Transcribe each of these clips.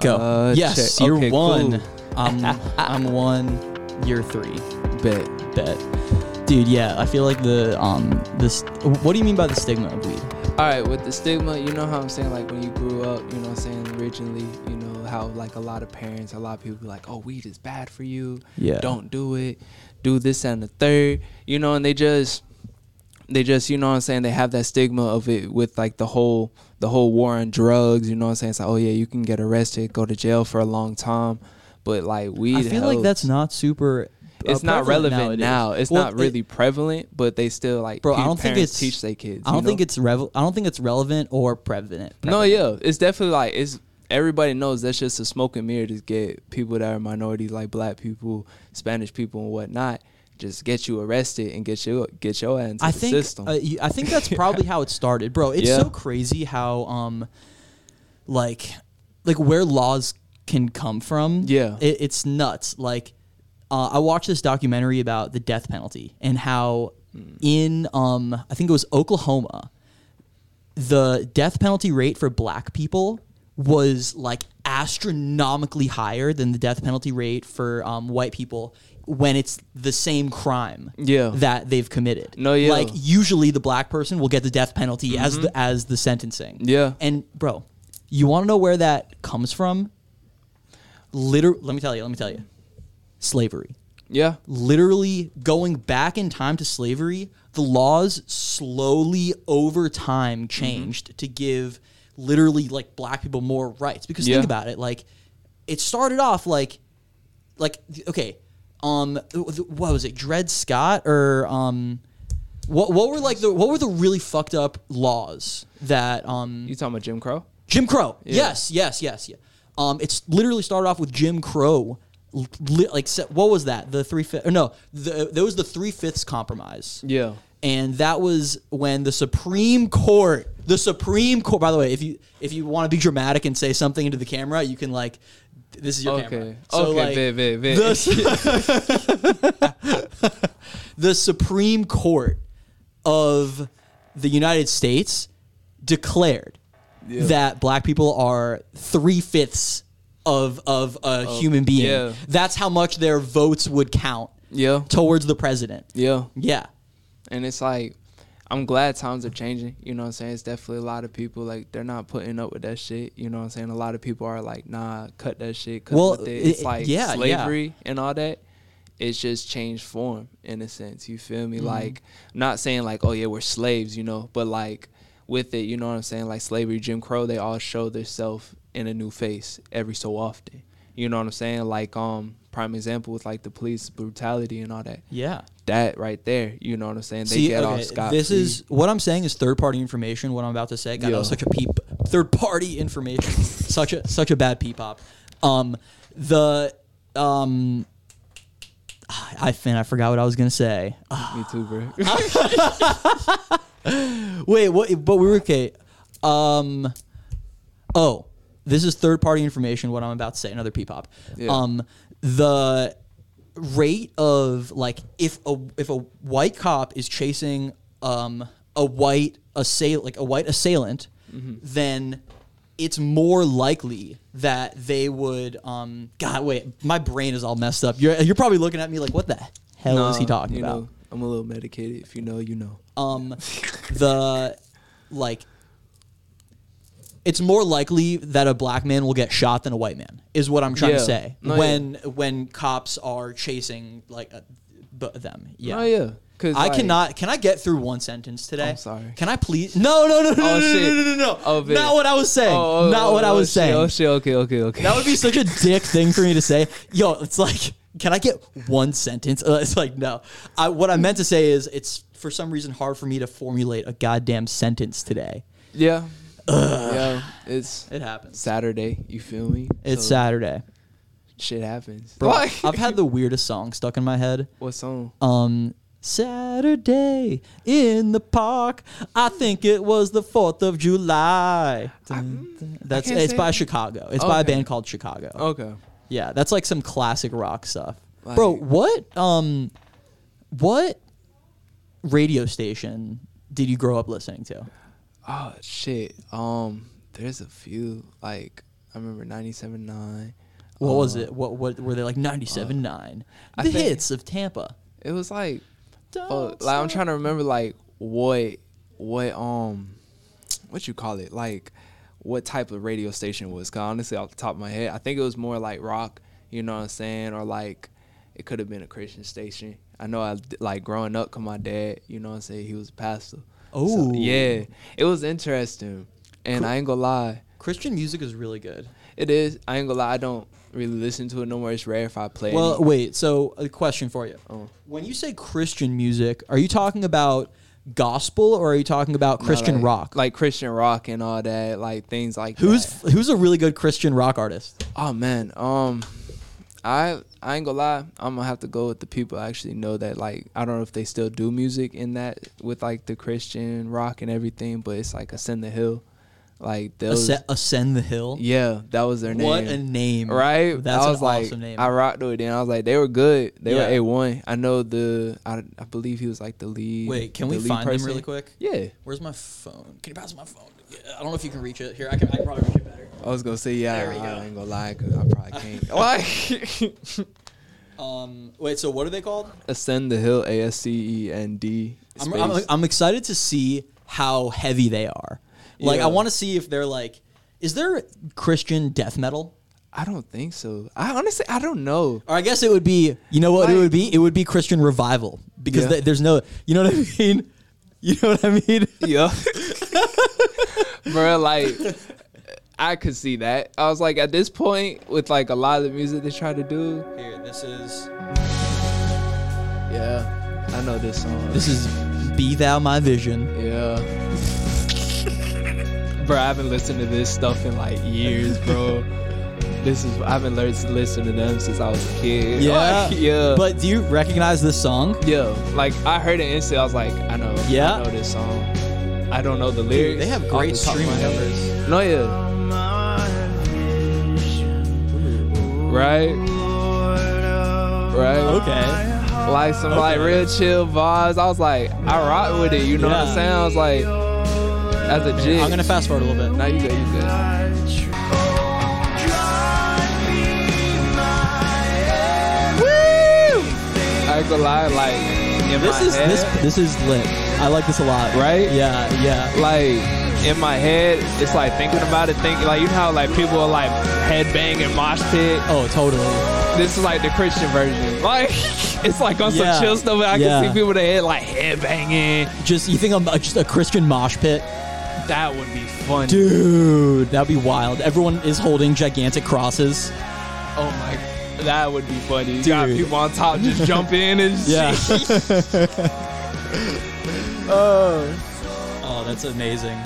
Go. Uh, yes, check. you're Okay, one. cool. I'm I'm one. You're three. Bet. Bet. Dude, yeah, I feel like the um this. What do you mean by the stigma of weed? All right, with the stigma, you know how I'm saying, like when you grew up, you know what I'm saying, originally, you know how like a lot of parents, a lot of people be like, oh, weed is bad for you. Yeah. Don't do it. Do this and the third, you know, and they just, they just, you know what I'm saying, they have that stigma of it with like the whole, the whole war on drugs, you know what I'm saying? It's like, oh yeah, you can get arrested, go to jail for a long time, but like we I feel like that's not super. uh, It's not relevant nowadays. now. It's Well, not it- really prevalent, but they still like. Bro, I don't think it's- teach their kids. I don't you think it's revel. I don't think it's relevant or prevalent. No, prevalent. yeah, it's definitely like it's everybody knows that's just a smoke and mirror to get people that are minorities like black people, Spanish people, and whatnot, just get you arrested and get you get your ass into I the think system. uh, I think that's probably how it started, bro. It's Yeah. so crazy how um like like where laws can come from. Yeah. it, it's nuts. Like uh, I watched this documentary about the death penalty and how Hmm. in um I think it was Oklahoma, the death penalty rate for black people was like astronomically higher than the death penalty rate for um, white people when it's the same crime Yeah. that they've committed. No, yeah. Like usually the black person will get the death penalty as the as the sentencing. Mm-hmm. Yeah. And bro, you want to know where that comes from? Liter let me tell you, let me tell you. Slavery yeah, literally going back in time to slavery, the laws slowly over time Mm-hmm. changed to give literally like black people more rights. Because Yeah. think about it, like it started off like like okay, um what was it, Dred Scott or um what what were like the what were the really fucked up laws that um you talking about Jim Crow? Jim Crow. Yeah. Yes, yes, yes, yeah. Um, it's literally started off with Jim Crow. Li- like, what was that? The three fifths? No, the, there was the three fifths compromise. Yeah, And that was when the Supreme Court, the Supreme Court. By the way, if you if you want to be dramatic and say something into the camera, you can like, this is your camera. okay, So, okay, like, bet, bet, bet. the, the Supreme Court of the United States declared Yeah. that black people are three fifths of of a human being. yeah. That's how much their votes would count yeah, towards the president. yeah. Yeah. and it's like I'm glad times are changing. You know what I'm saying? It's definitely a lot of people like they're not putting up with that shit. You know what I'm saying? A lot of people are like, nah, cut that shit. 'cause Well, with it, it's it- like yeah, yeah. slavery and all that. It's just changed form in a sense. You feel Mm-hmm. me? Like not saying like, oh yeah, we're slaves, you know, but like with it, you know what I'm saying? Like slavery, Jim Crow, they all show themselves in a new face every so often. You know what I'm saying? Like um prime example with like the police brutality and all that Yeah. that right there. You know what I'm saying? They See, get okay, off scot. this is what I'm saying is third party information. What I'm about to say, God, that Yeah. was such a peep. Third party information, such a such a bad peep pop. Um, the um, I fin I forgot what I was gonna say. me too, bro. Wait, what? But we were okay. Um, oh, this is third party information. What I'm about to say, another peep pop. Yeah. Um, the rate of like if a if a white cop is chasing um a white assail like a white assailant, Mm-hmm. then it's more likely that they would um God wait my brain is all messed up. You're you're probably looking at me like what the hell is he talking about? Know, I'm a little medicated. If you know, you know. um the like it's more likely that a black man will get shot than a white man is what i'm trying to say No, when when cops are chasing like uh, b- them yeah Oh yeah. Cause I cannot. Can I get through one sentence today? I'm sorry. Can I please? No, no, no, no, Oh, no, no, shit. no, no, no, no. Oh, man. Not what I was saying. Oh, oh, Not what oh, I was shit, saying. Oh shit. Okay. Okay. Okay. That would be such a dick thing for me to say. Yo, it's like, can I get one sentence? Uh, it's like, no. I, what I meant to say is, it's for some reason hard for me to formulate a goddamn sentence today. yeah. Yeah. It's It happens. Saturday. You feel me? It's So, Saturday. Shit happens. Bro, Like- I've had the weirdest song stuck in my head. what song? Um, Saturday in the park. I think it was the 4th of July. That's can't it's say by. Chicago. It's by a Okay. band called Chicago. Okay. Yeah, that's like some classic rock stuff. Bro, Like- what um what radio station did you grow up listening to? Oh shit. Um. There's a few like I remember ninety seven nine. What was Uh, it? What what were they like 97 9? The think- hits of Tampa. It was like Oh, like I'm trying to remember like what what um what you call it like what type of radio station it was. Cause honestly, off the top of my head, I think it was more like rock. You know what I'm saying, or like it could have been a Christian station. I know I like growing up, cause my dad, you know what I'm saying, he was a pastor. Oh. So, yeah, it was interesting, and I ain't gonna lie, Christian music is really good. it is. I ain't gonna lie, I don't really listen to it no more. It's rare if I play. Well, any- wait. So, a question for you. Oh. When you say Christian music, are you talking about gospel or are you talking about Christian like- rock? like Christian rock and all that, like things like who's that. who's a really good Christian rock artist? Oh man, um, I I ain't gonna lie. I'm gonna have to go with the people I actually know that like I don't know if they still do music in that with like the Christian rock and everything, but it's like Ascend the Hill, like those. Ascend, Ascend the Hill. yeah, that was their name. What a name! Right, That's I was an like, awesome name. I rocked with it. And I was like, they were good. They Yeah. were a one. I know the. I, I believe he was like the lead. Wait, can we find them really quick? Yeah, Where's my phone? Can you pass my phone? Yeah, I don't know if you can reach it. Here, I can. I can probably reach it better. I was gonna say yeah. There we I go. ain't gonna lie, cause I probably can't. Why? Um, wait. So what are they called? Ascend the Hill, A S C E N D. I'm, I'm, I'm excited to see how heavy they are. Like, Yeah. I want to see if they're like, is there Christian death metal? I don't think so. I honestly, I don't know. Or I guess it would be, you know what it would be? It would be Christian revival because Yeah. th- there's no, you know what I mean? You know what I mean? Yeah, bro. Like, I could see that. I was like, at this point, with like a lot of the music they try to do, Here, this is yeah, I know this song. this is "Be Thou My Vision." yeah, bro. I haven't listened to this stuff in like years, bro. This is I haven't learned to listen to them since I was a kid. Yeah, Like, yeah. But do you recognize this song? yeah, like I heard it instantly. I was like, I know. Yeah? I know this song. I don't know the lyrics. they have great streaming numbers. No, yeah. Right? Right? Okay. Like some like real chill vibes. I was like, I rock with it. You know what Yeah. I'm saying? I was like, as a jig. I'm gonna fast forward a little bit. Now you good, you good. Woo! I ain't gonna lie, like This is head, this this is lit. I like this a lot. Right? Yeah, yeah. like in my head, it's like thinking about it, thinking like you know how like people are like headbanging mosh pit. Oh, totally. This is like the Christian version. Like it's like on Yeah. some chill stuff. I Yeah. can see people that head like headbanging. Just you think I'm uh, just a Christian mosh pit, That would be fun. dude? That'd be wild. Everyone is holding gigantic crosses. Oh my, that would be funny. You got people on top just jump in and Yeah. shit. Oh, that's amazing.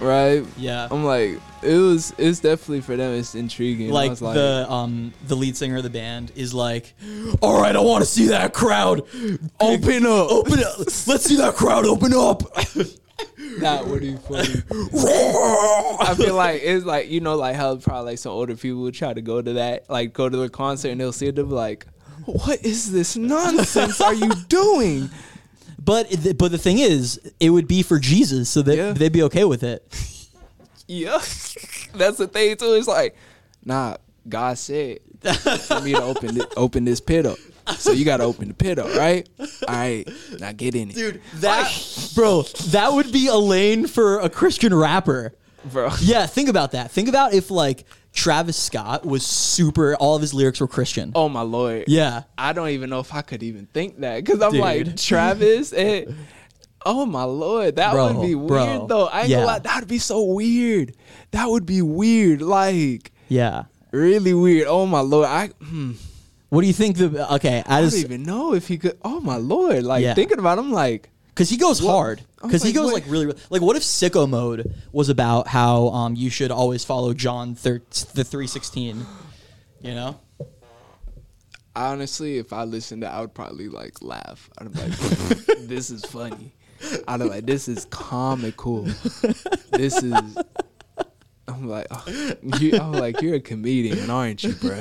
right. Yeah. I'm like, it was. It's definitely for them. It's intriguing. Like, like, the um the lead singer of the band is like, all right, I want to see that crowd open up, open up. Let's see that crowd open up. that would be funny. I feel like it's like you know like how probably like some older people would try to go to that like go to the concert and they'll see it they'll be like, what is this nonsense are you doing? But it- but the thing is, it would be for Jesus, so that Yeah. they'd be okay with it. Yeah, that's the thing too. It's like, nah, God said for me to open thi- open this pit up. So you got to open the pit up, right? All right, now get in it, Dude, that bro, that would be a lane for a Christian rapper. Bro. Yeah, think about that. Think about if like Travis Scott was super. All of his lyrics were Christian. Oh my lord. Yeah, I don't even know if I could even think that because I'm Dude. like Travis and oh my lord, that Bro, would be weird bro. though. I ain't Yeah. gonna lie, that would be so weird. That would be weird, like yeah. really weird. Oh my lord, I hmm, What do you think? The okay, I as don't even know if he could. Oh my lord, like Yeah. thinking about him, like because he goes hard. Because he like, goes what- like really, really like. What if Sicko Mode was about how um you should always follow John thir- the three sixteen? You know. honestly, if I listened to, it, I would probably like laugh. I'd be like, this is funny. I'd be like, this is comical. This is. I'm like, oh, you, I'm like, you're a comedian, aren't you, bro?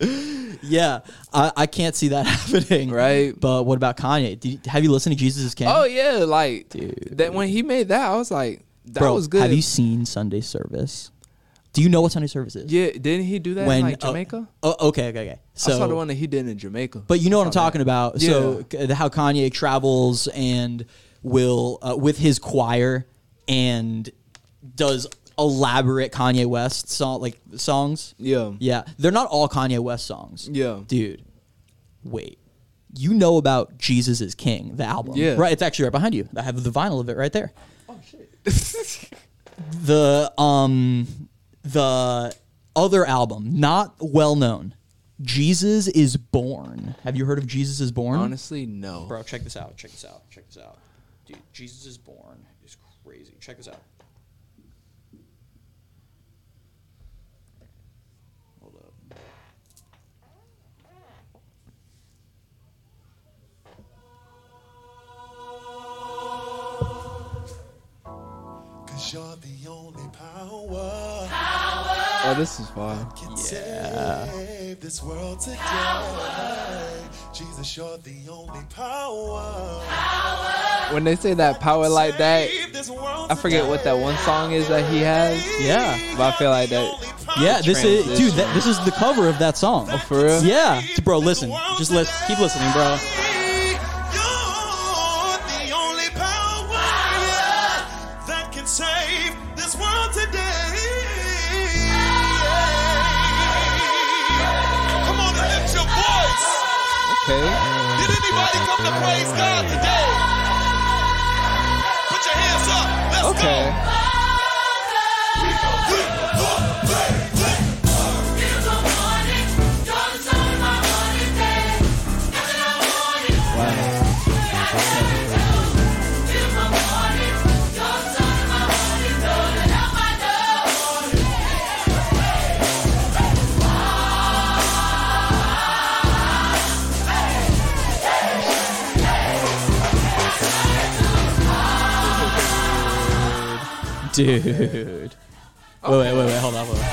Yeah, I, I can't see that happening. Right. But what about Kanye? Did have you listened to Jesus is King? Oh yeah, like Dude. that when he made that, I was like, that Bro, was good. Have you seen Sunday service? Do you know what Sunday service is? Yeah, didn't he do that When, in like uh, Jamaica? Oh, okay, okay, okay. So I saw the one that he did in Jamaica. But you know what I'm Saw that. talking about. So Yeah. c- how Kanye travels and will uh, with his choir and does elaborate Kanye West song like songs. Yeah. Yeah, they're not all Kanye West songs. Yeah. dude. Wait, you know about Jesus is King, the album? Yeah. right. It's actually right behind you. I have the vinyl of it right there. Oh shit. the um the other album, not well known. Jesus is Born. Have you heard of Jesus is Born? Honestly, no. Bro, check this out. Check this out. Check this out. Dude, Jesus is Born is crazy. Check this out. You're the only power Oh, this is fun. can save this world today. Jesus, you're the only power. When they say that power like that, Save this world I forget what that one song is that he has. Yeah. But I feel like that. Yeah, this is dude. That, this is the cover of that song. Oh, for real? Yeah, bro. Listen, just listen. Keep listening, bro. Okay. Did anybody come to praise God today? Put your hands up. Let's Okay. Dude. Wait, wait, wait, wait. Hold on. Hold on.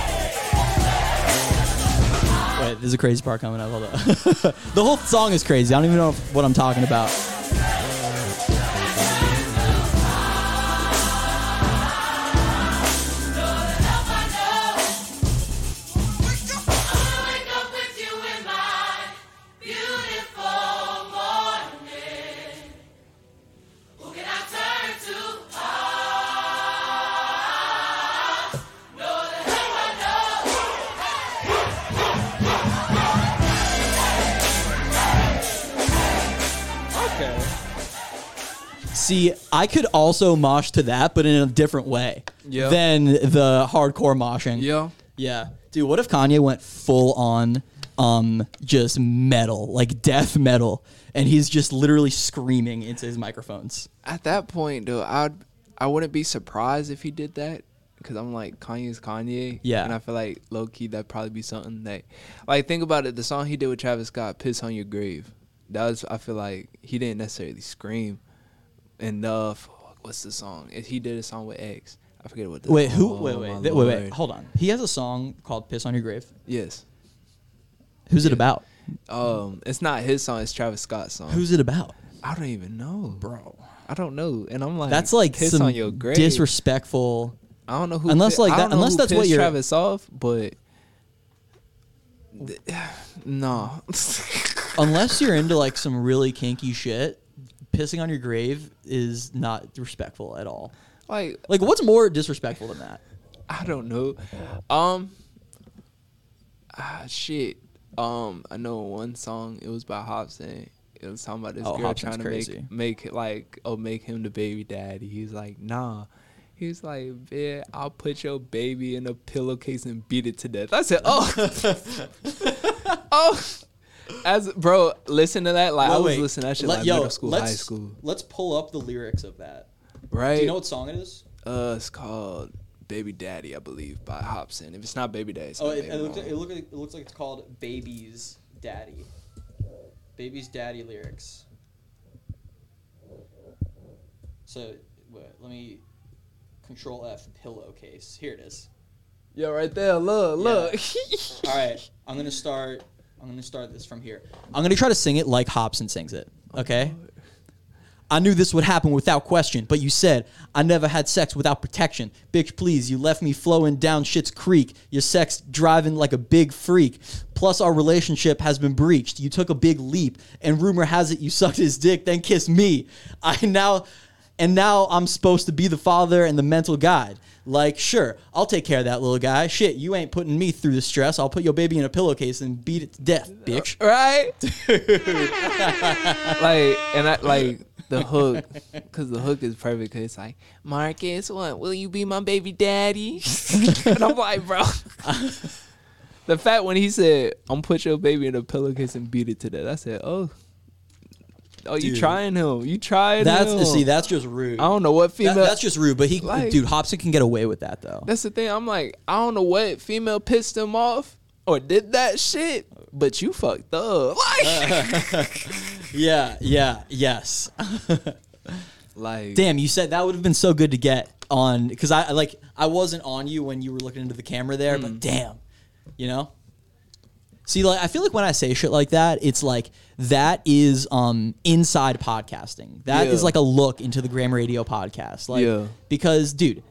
Wait, there's a crazy part coming up. Hold on. the whole song is crazy. I don't even know what I'm talking about. See, I could also mosh to that, but in a different way Yeah. than the hardcore moshing. Yeah. Yeah. Dude, what if Kanye went full on um just metal, like death metal, and he's just literally screaming into his microphones? At that point, though, I'd I wouldn't be surprised if he did that because I'm like Kanye's Kanye. Yeah. And I feel like low key that'd probably be something that, like, think about it. The song he did with Travis Scott, "Piss on Your Grave," that was I feel like he didn't necessarily scream enough. What's the song? He did a song with X. I forget what. The, Wait, who? Oh, wait, wait, th- wait, wait. Hold on. He has a song called "Piss on Your Grave." Yes. Who's it about? Um, it's not his song. It's Travis Scott's song. Who's it about, I don't even know, bro? I don't know, and I'm like, That's like piss some on your grave. disrespectful. I don't know who. Unless, like, that- unless that's what you're- Travis off, but no. Unless you're into like some really kinky shit, pissing on your grave is not respectful at all. like Like, what's more disrespectful than that? I don't know. Um. Ah, shit. Um, I know one song. It was by Hopsin. It was talking about this Oh, girl Hopsin's trying to crazy. make make it like oh make him the baby daddy. He's like nah. He's like, yeah, I'll put your baby in a pillowcase and beat it to death. I said, oh, oh, as bro, listen to that. Like I was wait. listening to that shit Let- like yo, middle school, high school, Let's pull up the lyrics of that. right? Do you know what song it is? Uh, it's called Baby Daddy, I believe, by Hopsin. If it's not Baby Daddy, it's Oh, it, Baby it, looks, Mama. it, look, it looks like it's called Baby's Daddy. Baby's Daddy lyrics. So, wait, let me control F pillowcase. Here it is. Yo, right there, look, look. All right, I'm gonna start. I'm gonna start this from here. I'm gonna try to sing it like Hopsin sings it. Okay. I knew this would happen without question, but you said I never had sex without protection. Bitch, please, you left me flowing down shit's creek. Your sex driving like a big freak. Plus, our relationship has been breached. You took a big leap, and rumor has it you sucked his dick, then kissed me. I now, and now I'm supposed to be the father and the mental guide. Like, sure, I'll take care of that little guy. Shit, you ain't putting me through the stress. I'll put your baby in a pillowcase and beat it to death, bitch. Uh, right? like, and I like the hook, because the hook is perfect. Cause it's like, Marcus, what? Will you be my baby daddy? and I'm like, bro. the fact when he said, "I'm put your baby in a pillowcase and beat it to death," I said, "Oh, oh, you Dude. trying him? You trying him? That's him?" see, that's just rude. I don't know what That- female. that's just rude. But he, Like- dude, Hopsin can get away with that though. That's the thing. I'm like, I don't know what female pissed him off or did that shit, but you fucked up. Like, Yeah, yeah, yes. like Damn, you said that would have been so good to get on because I I, like I wasn't on you when you were looking into the camera there, Mm. but damn, you know. See, like I feel like when I say shit like that, it's like that is um inside podcasting. That is Yeah. like a look into the Graham Radio podcast. Like Yeah. because dude,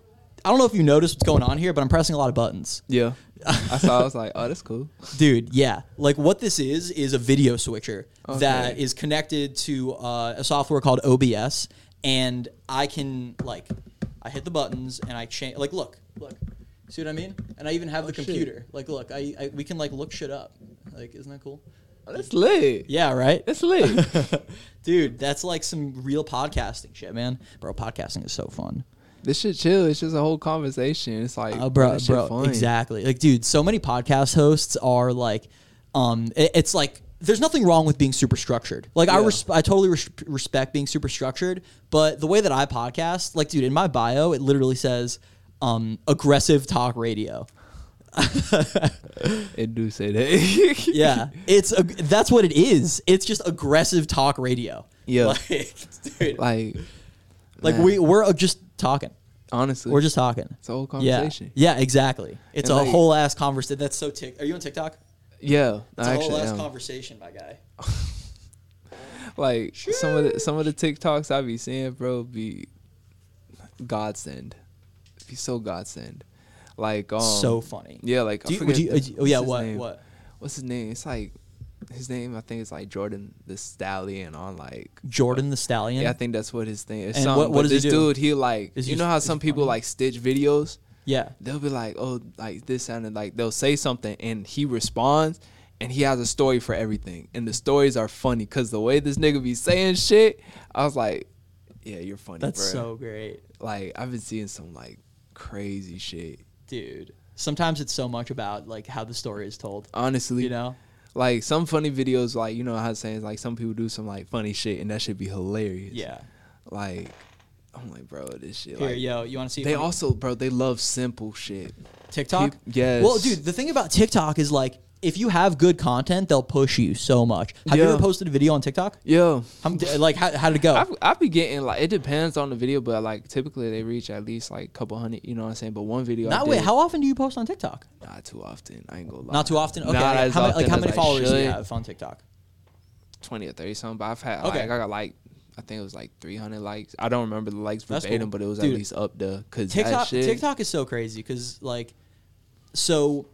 I don't know if you noticed what's going on here, but I'm pressing a lot of buttons. Yeah. I saw. I was like, oh, that's cool. Dude, yeah. Like what this is is a video switcher Okay. that is connected to uh, a software called OBS, and I can like, I hit the buttons and I change. Like, look, look. See what I mean? And I even have the Oh, shit. computer. Like, look, I, I we can like look shit up. Like, isn't that cool? Oh, that's lit. Yeah, right. That's lit. Dude, that's like some real podcasting shit, man. Bro, podcasting is so fun. this shit chill. It's just a whole conversation. It's like, Uh, bro, bro, fun. exactly. Like, dude, so many podcast hosts are like, um, it- it's like there's nothing wrong with being super structured. Like, I Yeah. res- I totally res- respect being super structured, but the way that I podcast, like, dude, in my bio, it literally says, um, aggressive talk radio. It do say that. Yeah, it's a, that's what it is. It's just aggressive talk radio. Yeah. like, dude, like, like, we we're uh, just talking. honestly, We're just talking. it's a whole conversation. yeah, exactly. It's And a like- whole ass conversation. That's so tick. Are you on TikTok? Yeah, It's I a whole actually ass am. conversation, my guy. Like some of the some of the TikToks I be seeing, bro, be godsend. Be so godsend. Like um, so funny. Yeah, like you, would you, the- uh, oh yeah, what name? what? What's his name? It's like his name. I think it's like Jordan the Stallion on like. Jordan the Stallion. Yeah, I think that's what his thing is. And what- what does he this do? dude, he like Is he you know how some people funny? like stitch videos. yeah. They'll be like, oh, like this sounded like they'll say something and he responds and he has a story for everything and the stories are funny because the way this nigga be saying shit, I was like, yeah, you're funny, That's bro. so great, like I've been seeing some like crazy shit. dude. Sometimes it's so much about like how the story is told. Honestly, You know? like some funny videos, like you know how I'm saying, like some people do some like funny shit and that should be hilarious. Yeah. like I'm like, bro, this shit. Here, like, yo, you want to see? they funny- also, bro, they love simple shit. TikTok. peop- yes. Well, dude, the thing about TikTok is like if you have good content, they'll push you so much. Have you ever posted a video on TikTok? Yo, How, like how how did it go? I I be getting like it depends on the video, but like typically they reach at least like a couple hundred. You know what I'm saying? But one video, I Not wait. How often do you post on TikTok? Not too often. I ain't gonna lie. Not too often. Okay. Not how many, like how many followers do you have on TikTok? Twenty or thirty something. But I've had Okay. like I got like I think it was like 300 likes. I don't remember the likes That's verbatim, cool. but it was Dude, at least up there. Cause TikTok TikTok is so crazy because like so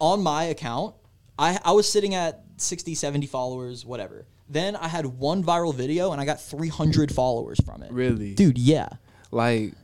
on my account I I was sitting at 60 70 followers whatever. Then I had one viral video and I got 300 followers from it. Really? Dude, yeah. like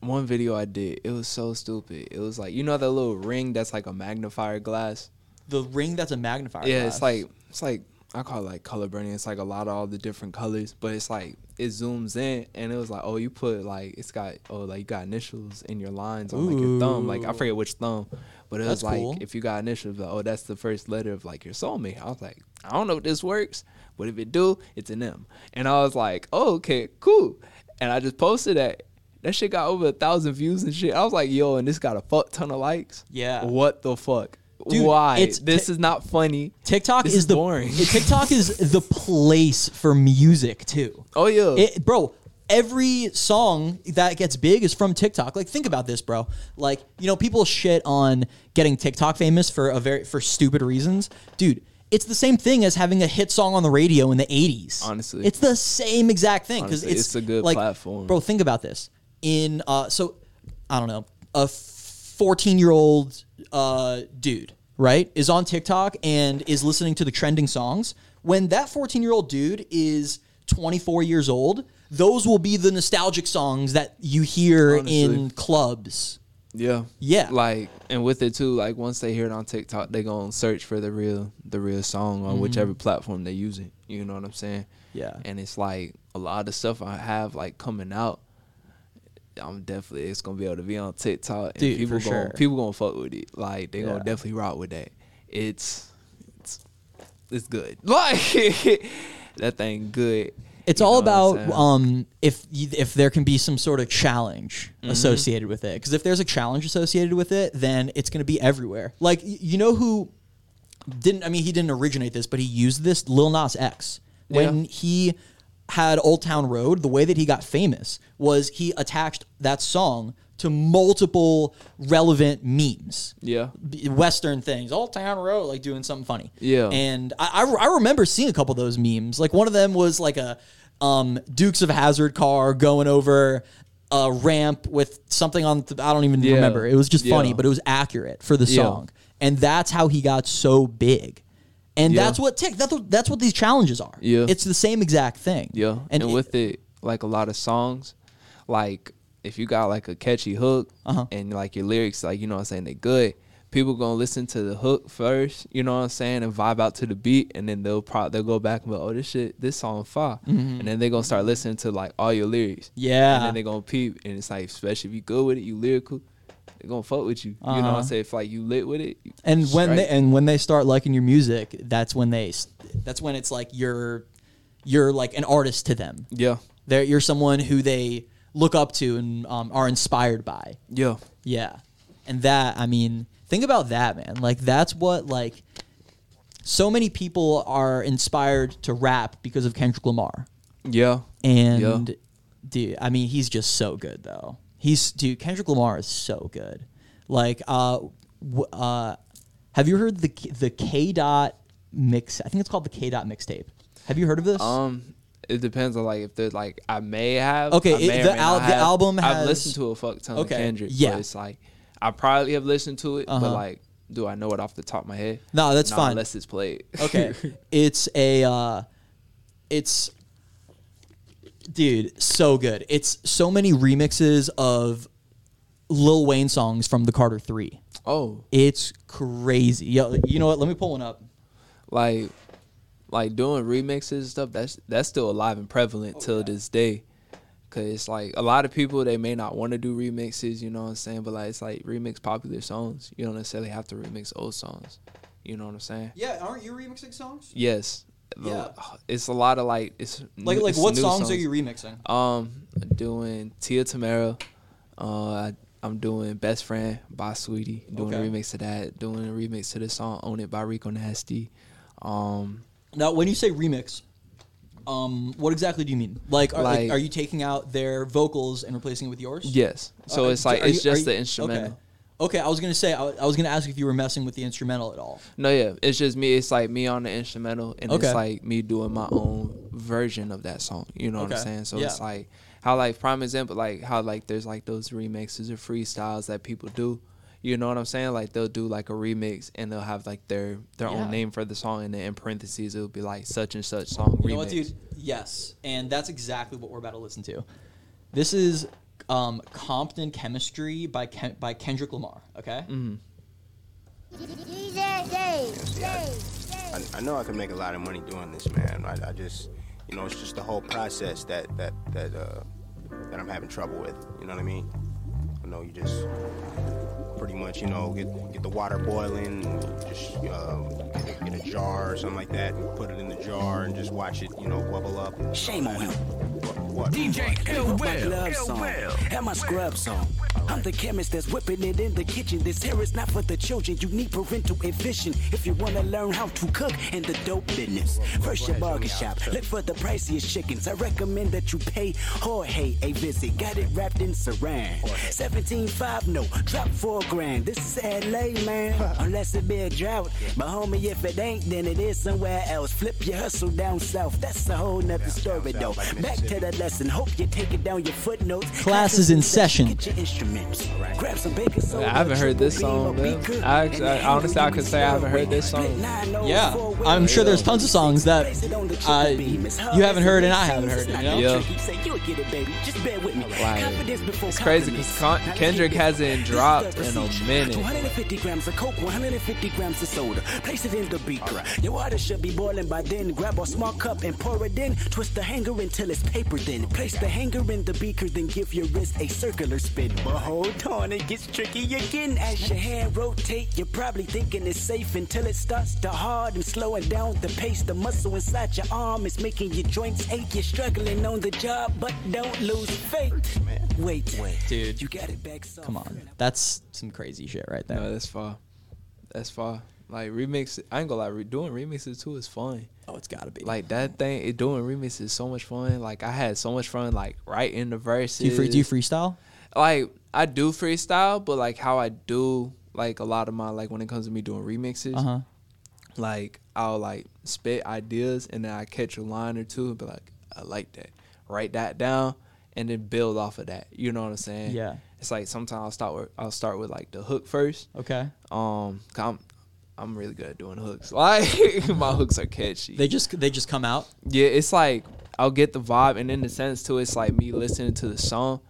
one video I did, it was so stupid. It was like you know that little ring that's like a magnifier glass. The ring that's a magnifier yeah, glass. it's like it's like I call it like color burning. It's like a lot of all the different colors, but it's like it zooms in and it was like, oh, you put like it's got oh like you got initials in your lines on like your thumb. Like I forget which thumb, but it That's was like cool. if you got initials, like, oh, that's the first letter of like your soulmate. I was like, I don't know if this works, but if it do, it's an M. And I was like, oh, okay, cool. And I just posted that. That shit got over a thousand views and shit. I was like, yo, and this got a fuck ton of likes. Yeah. What the fuck? Dude, Why? it's this ti- is not funny. TikTok This is, is the boring. TikTok is the place for music too. Oh yeah. It, bro, every song that gets big is from TikTok. Like, think about this, bro. Like, you know, people shit on getting TikTok famous for a very for stupid reasons, dude. it's the same thing as having a hit song on the radio in the 80s. Honestly. it's the same exact thing because it's, it's a good like, platform. Bro, think about this. In uh, so I don't know, a 14 year old uh, dude, right, is on TikTok and is listening to the trending songs. When that 14 year old dude is 24 years old, those will be the nostalgic songs that you hear in clubs. Yeah. Yeah. Like and with it too, like once they hear it on TikTok, they gonna search for the real the real song on whichever platform they use it. You know what I'm saying? Mm-hmm. Yeah. And it's like a lot of stuff I have like coming out. I'm definitely it's gonna be able to be on TikTok and Dude, people gonna sure. people gonna fuck with it. Like they Yeah. gonna definitely rock with that. It's it's it's good. Like that thing good. It's You all know what I'm about um, if you, if there can be some sort of challenge Mm-hmm. associated with it. Because if there's a challenge associated with it, then it's going to be everywhere. Like you know who didn't? I mean, he didn't originate this, but he used this. Lil Nas X when Yeah. he had Old Town Road. The way that he got famous was he attached that song to multiple relevant memes. Yeah. Western things, Old Town Road, like doing something funny. Yeah. And I, I, I remember seeing a couple of those memes. Like one of them was like a um, Dukes of Hazzard car going over a ramp with something on. th- I don't even Yeah. remember. It was just funny, but it was accurate for the Yeah. song, and that's how he got so big. And Yeah. that's what tick. That's what, that's what these challenges are. Yeah. it's the same exact thing. Yeah, and, and, it- with it, like a lot of songs, like if you got like a catchy hook Uh-huh. and like your lyrics, like you know what I'm saying, they good. People gonna listen to the hook first, you know what I'm saying, and vibe out to the beat, and then they'll pro- they'll go back and be, oh this shit, this song fire, and then they gonna start listening to like all your lyrics, Mm-hmm. Yeah. and then they gonna peep, and it's like especially if you good with it, you lyrical, they gonna fuck with you, you know what Uh-huh. I'm saying, if like you lit with it, and when they and when they start liking your music, that's when they that's when it's like you're you're like an artist to them. yeah, They're, you're someone who they look up to and um, are inspired by. yeah, Yeah. And that, I mean, think about that, man. Like, that's what, like, so many people are inspired to rap because of Kendrick Lamar. yeah, And, dude, I mean, he's just so good, though. He's, dude, Kendrick Lamar is so good. Like, uh, w- uh, have you heard the the K dot mix? I think it's called the K dot mixtape. Have you heard of this? Um, it depends on like if there's like I may have. Okay, I it- the may al- the album has- I've listened to a fuck ton Okay, of Kendrick. yeah. it's like I probably have listened to it, Uh-huh. but like, do I know it off the top of my head? No, that's Nah, fine. Unless it's played. Okay. it's a uh it's dude, so good. It's so many remixes of Lil Wayne songs from the Carter 3. oh, It's crazy. Yo, you know what? Let me pull one up. like, like doing remixes and stuff. That's that's still alive and prevalent Oh, till this day. Cause it's like a lot of people they may not want to do remixes, you know what I'm saying? But like it's like remix popular songs. You don't necessarily have to remix old songs. You know what I'm saying? Yeah, aren't you remixing songs? Yes. Yeah. It's a lot of like it's Like like it's what new songs, are you remixing? Um, doing Tia Tamera. Uh, I, I'm doing Best Friend by Saweetie. Doing Okay. a remix to that. Doing a remix to the song Own It by Rico Nasty. Um, Now, when you say remix, um what exactly do you mean? Like are, like, Like- are you taking out their vocals and replacing it with yours? yes. So Uh, it's like are it's you- just you- the instrumental. Okay. Okay, I was gonna say I, I was gonna ask if you were messing with the instrumental at all. No, yeah, it's just me. It's like me on the instrumental, and Okay. it's like me doing my own version of that song. You know what I'm saying? So Yeah. it's like how, like, prime example, like how, like, there's like those remixes or freestyles that people do. You know what I'm saying? Like they'll do like a remix, and they'll have like their their Yeah. own name for the song, and then in parentheses it'll be like such and such song You remix. know what, dude? Yes, and that's exactly what we're about to listen to. This is um, Compton Chemistry by Ken- by Kendrick Lamar. Okay. Mm-hmm. I, I know I can make a lot of money doing this, man. I, I just, you know, it's just the whole process that that that uh, that I'm having trouble with. You know what I mean? I know you just pretty much, you know, get get the water boiling, just um, get, a, get a jar or something like that, and put it in the jar and just watch it, you know, bubble up. Shame on him. What? what DJ Ill what? Will. Glove song. Have my scrub song. I'm the chemist that's whipping it in the kitchen. This here is not for the children. You need parental vision if you wanna learn how to cook in the dope business. First your bargain shop, look for the priciest chickens. I recommend that you pay Jorge a visit. Got it wrapped in saran. 17.5 no, drop four grand. This is LA, man. Unless it be a drought. But homie, if it ain't, then it is somewhere else. Flip your hustle down south. That's a whole nother story though. Back to the lesson. Hope you take it down your footnotes. Class is in session. Get your instruments. Grab some baking soda. I haven't heard this song, beam, man. a beaker, I- and I- a honestly, I hand could say I haven't heard this song. nine Yeah, four I'm sure there's tons of songs that Place it on the uh, triple beam. It's hard you haven't heard and I haven't heard it. You know? Yeah. no trick. You say you'll get it, baby. Just bear with me. Like, it's crazy 'cause compliments. Con- Kendrick hasn't dropped in a minute. 250 grams of coke, 150 grams of soda. Place it in the beaker. Your water should be boiling by then. Grab a small cup and pour it in. Twist the hanger until it's paper thin. Place the hanger in the beaker, then give your wrist a circular spin. But hold on, it gets tricky again. As your hand rotate, you're probably thinking it's safe until it starts to hard and slowing down the pace. The muscle inside your arm is making your joints ache. You're struggling on the job, but don't lose faith. Wait, wait, Dude. You got it back. soft. Come on, that's some crazy shit right there. No, that's far. That's far. Like remix, I ain't gonna lie. Re- doing remixes too is fun. oh, it's gotta be. Like that thing, it doing remixes is so much fun. Like I had so much fun. Like writing the verses. do you free, do you freestyle? like I do freestyle, but like how I do like a lot of my like when it comes to me doing remixes, Uh huh. like I'll like spit ideas and then I catch a line or two and be like, I like that. Write that down and then build off of that. You know what I'm saying? Yeah. It's like sometimes I'll start with I'll start with like the hook first. Okay. Um, I'm I'm really good at doing hooks. Like my hooks are catchy. They just they just come out. Yeah, it's like I'll get the vibe, and in the sense too, it's like me listening to the song,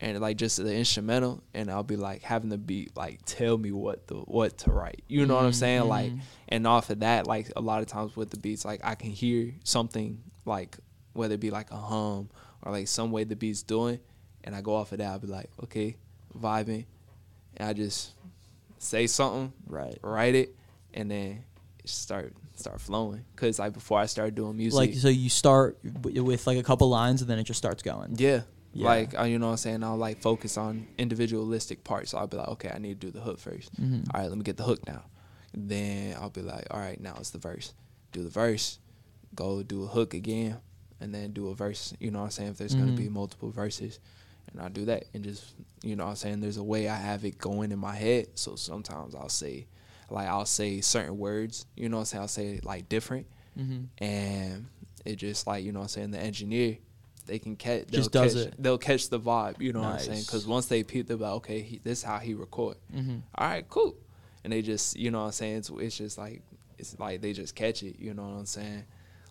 and like just the instrumental, and I'll be like having the beat like tell me what the what to write. You know what I'm saying? Mm-hmm. Like, and off of that, like a lot of times with the beats, like I can hear something like whether it be like a hum or like some way the beat's doing, and I go off of that. I'll be like, okay, vibing, and I just say something, Right. write it, and then it start start flowing. Cause like before I started doing music, Like so, you start w- with like a couple lines and then it just starts going. yeah. Yeah. Like uh, you know what I'm saying, I'll like focus on individualistic parts. So I'll be like, okay, I need to do the hook 1st Mm-hmm. All right, let me get the hook now. Then I'll be like, all right, now it's the verse. Do the verse, go do a hook again, and then do a verse. You know what I'm saying? If there's Mm-hmm. gonna be multiple verses, and I do that, and just you know what I'm saying. There's a way I have it going in my head. So sometimes I'll say, like I'll say certain words. You know what I'm saying? I'll say it like different, Mm-hmm. and it just like you know what I'm saying. The engineer, they can catch. Just they'll does catch, it. They'll catch the vibe. You know what I'm saying? Because once they peep, they'll be like, okay, he, this is how he record. Mm-hmm. All right, cool. And they just, you know what I'm saying? It's, it's just like, it's like they just catch it. You know what I'm saying?